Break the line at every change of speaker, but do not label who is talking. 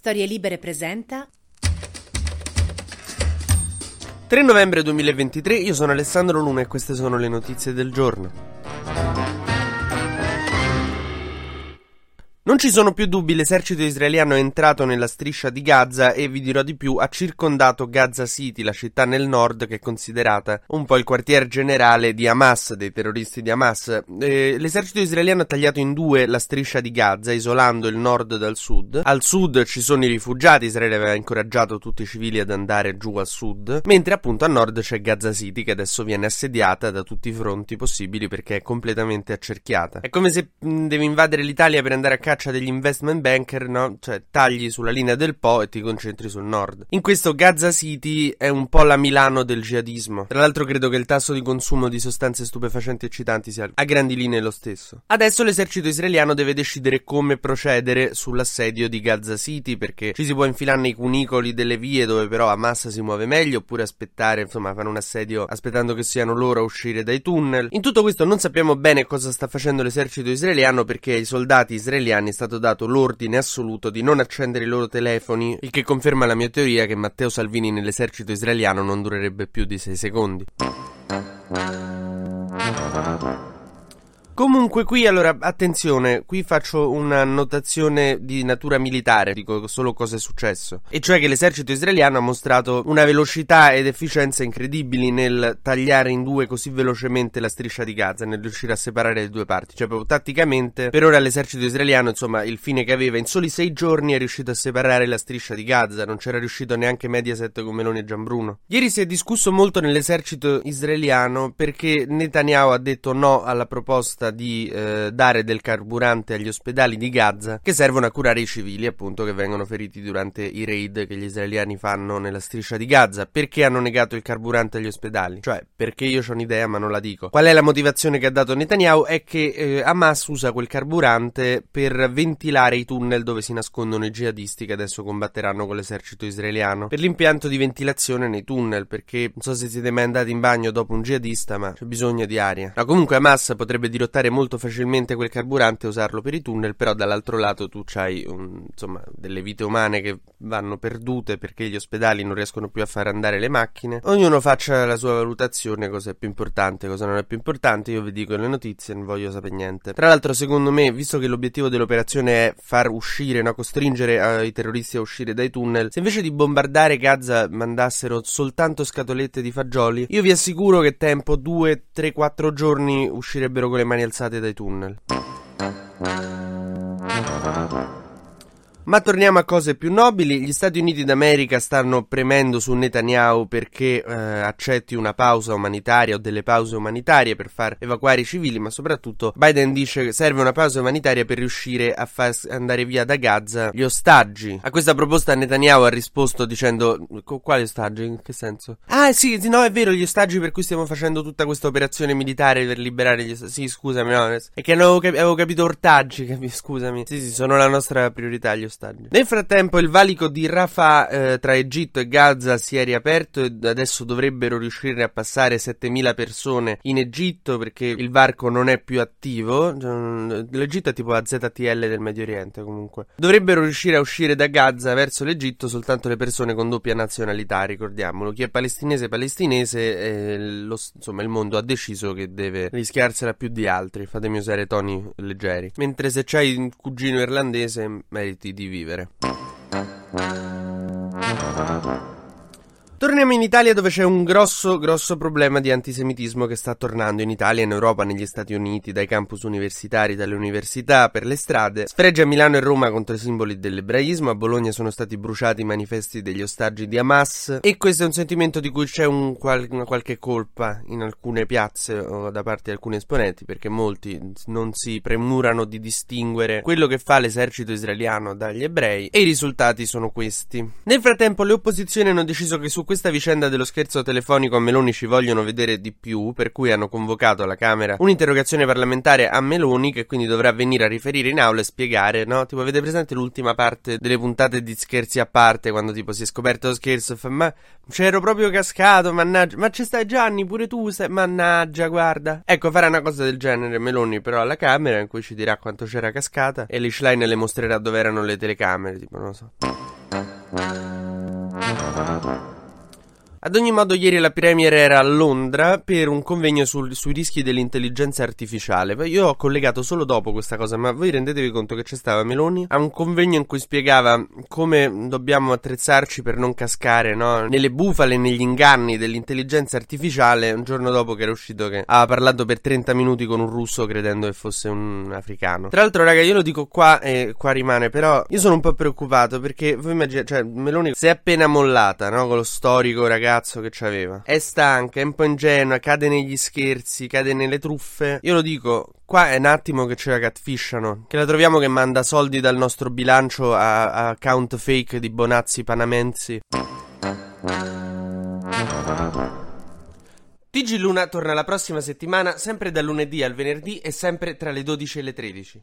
Storie Libere presenta
3 novembre 2023, io sono Alessandro Luna e queste sono le notizie del giorno. Non ci sono più dubbi, l'esercito israeliano è entrato nella striscia di Gaza e vi dirò di più, ha circondato Gaza City, la città nel nord che è considerata un po' il quartier generale di Hamas, dei terroristi di Hamas. Eh, l'esercito israeliano ha tagliato in due la striscia di Gaza, isolando il nord dal sud. Al sud ci sono i rifugiati, Israele aveva incoraggiato tutti i civili ad andare giù a sud, mentre appunto a nord c'è Gaza City che adesso viene assediata da tutti i fronti possibili perché è completamente accerchiata. È come se mh, devi invadere l'Italia per andare a caccia caccia degli investment banker, no? Cioè, tagli sulla linea del Po e ti concentri sul nord. In questo Gaza City è un po' la Milano del jihadismo. Tra l'altro credo che il tasso di consumo di sostanze stupefacenti eccitanti sia a grandi linee lo stesso. Adesso l'esercito israeliano deve decidere come procedere sull'assedio di Gaza City perché ci si può infilare nei cunicoli delle vie dove però Hamas si muove meglio oppure aspettare, insomma, fare un assedio aspettando che siano loro a uscire dai tunnel. In tutto questo non sappiamo bene cosa sta facendo l'esercito israeliano perché i soldati israeliani è stato dato l'ordine assoluto di non accendere i loro telefoni, il che conferma la mia teoria che Matteo Salvini nell'esercito israeliano non durerebbe più di 6 secondi. Comunque qui allora attenzione, qui faccio una notazione di natura militare, dico solo cosa è successo, e cioè che l'esercito israeliano ha mostrato una velocità ed efficienza incredibili nel tagliare in due così velocemente la striscia di Gaza, nel riuscire a separare le due parti, cioè proprio tatticamente per ora l'esercito israeliano, insomma, il fine che aveva in soli sei giorni è riuscito a separare la striscia di Gaza, non c'era riuscito neanche Mediaset con Meloni e Gianbruno. Ieri si è discusso molto nell'esercito israeliano perché Netanyahu ha detto no alla proposta di eh, dare del carburante agli ospedali di Gaza che servono a curare i civili, appunto, che vengono feriti durante i raid che gli israeliani fanno nella striscia di Gaza. Perché hanno negato il carburante agli ospedali? Cioè, perché io ho un'idea, ma non la dico. Qual è la motivazione che ha dato Netanyahu? È che eh, Hamas usa quel carburante per ventilare i tunnel dove si nascondono i jihadisti che adesso combatteranno con l'esercito israeliano. Per l'impianto di ventilazione nei tunnel, perché non so se siete mai andati in bagno dopo un jihadista, ma c'è bisogno di aria. Ma comunque Hamas potrebbe dirottare sfruttare molto facilmente quel carburante e usarlo per i tunnel, però dall'altro lato tu hai un, insomma, delle vite umane che vanno perdute perché gli ospedali non riescono più a far andare le macchine. Ognuno faccia la sua valutazione, cosa è più importante, cosa non è più importante. Io vi dico le notizie, non voglio sapere niente. Tra l'altro, secondo me, visto che l'obiettivo dell'operazione è far uscire, no, costringere uh, i terroristi a uscire dai tunnel, se invece di bombardare Gaza mandassero soltanto scatolette di fagioli, io vi assicuro che tempo 2, 3, 4 giorni uscirebbero con le mani alzate dai tunnel. Ma torniamo a cose più nobili. Gli Stati Uniti d'America stanno premendo su Netanyahu perché eh, accetti una pausa umanitaria o delle pause umanitarie per far evacuare i civili, ma soprattutto Biden dice che serve una pausa umanitaria per riuscire a far andare via da Gaza gli ostaggi. A questa proposta Netanyahu ha risposto dicendo quali ostaggi? In che senso? Ah, sì, no, è vero, gli ostaggi per cui stiamo facendo tutta questa operazione militare per liberare gli ostaggi. Sì, scusami, no, è che avevo, cap- avevo capito ortaggi, capi- scusami. Sì, sì, sono la nostra priorità gli ostaggi ostaggi. Nel frattempo il valico di Rafah eh, tra Egitto e Gaza si è riaperto e adesso dovrebbero riuscire a passare 7000 persone in Egitto perché il varco non è più attivo. L'Egitto è tipo la ZTL del Medio Oriente comunque. Dovrebbero riuscire a uscire da Gaza verso l'Egitto soltanto le persone con doppia nazionalità, ricordiamolo. Chi è palestinese è palestinese e lo, insomma il mondo ha deciso che deve rischiarsela più di altri. Fatemi usare toni leggeri. Mentre se c'hai un cugino irlandese meriti di vivere. Torniamo in Italia dove c'è un grosso, grosso problema di antisemitismo che sta tornando in Italia, in Europa, negli Stati Uniti, dai campus universitari, dalle università, per le strade. Sfregge a Milano e Roma contro i simboli dell'ebraismo, a Bologna sono stati bruciati i manifesti degli ostaggi di Hamas e questo è un sentimento di cui c'è un qual- una qualche colpa in alcune piazze o da parte di alcuni esponenti perché molti non si premurano di distinguere quello che fa l'esercito israeliano dagli ebrei e i risultati sono questi. Nel frattempo le opposizioni hanno deciso che su questa vicenda dello scherzo telefonico a Meloni ci vogliono vedere di più, per cui hanno convocato alla Camera un'interrogazione parlamentare a Meloni che quindi dovrà venire a riferire in aula e spiegare, no? Tipo avete presente l'ultima parte delle puntate di scherzi a parte quando tipo si è scoperto lo scherzo e fa ma c'ero proprio cascato, mannaggia, ma ci stai Gianni pure tu, sei... mannaggia, guarda. Ecco, farà una cosa del genere Meloni però alla Camera in cui ci dirà quanto c'era cascata e Lichline le mostrerà dove erano le telecamere, tipo non lo so. Ad ogni modo, ieri la Premier era a Londra per un convegno sul, sui rischi dell'intelligenza artificiale. Io ho collegato solo dopo questa cosa, ma voi rendetevi conto che c'è stava Meloni a un convegno in cui spiegava come dobbiamo attrezzarci per non cascare no? nelle bufale, negli inganni dell'intelligenza artificiale. Un giorno dopo che era uscito che aveva parlato per 30 minuti con un russo credendo che fosse un africano. Tra l'altro, raga, io lo dico qua e qua rimane, però io sono un po' preoccupato perché voi immaginate, cioè Meloni si è appena mollata, no? Con lo storico ragazzo ragazzo che c'aveva. È stanca, è un po' ingenua, cade negli scherzi, cade nelle truffe. Io lo dico, qua è un attimo che ce la catfishano. Che la troviamo che manda soldi dal nostro bilancio a, a account fake di Bonazzi Panamenzi. TG Luna torna la prossima settimana, sempre dal lunedì al venerdì e sempre tra le 12 e le 13.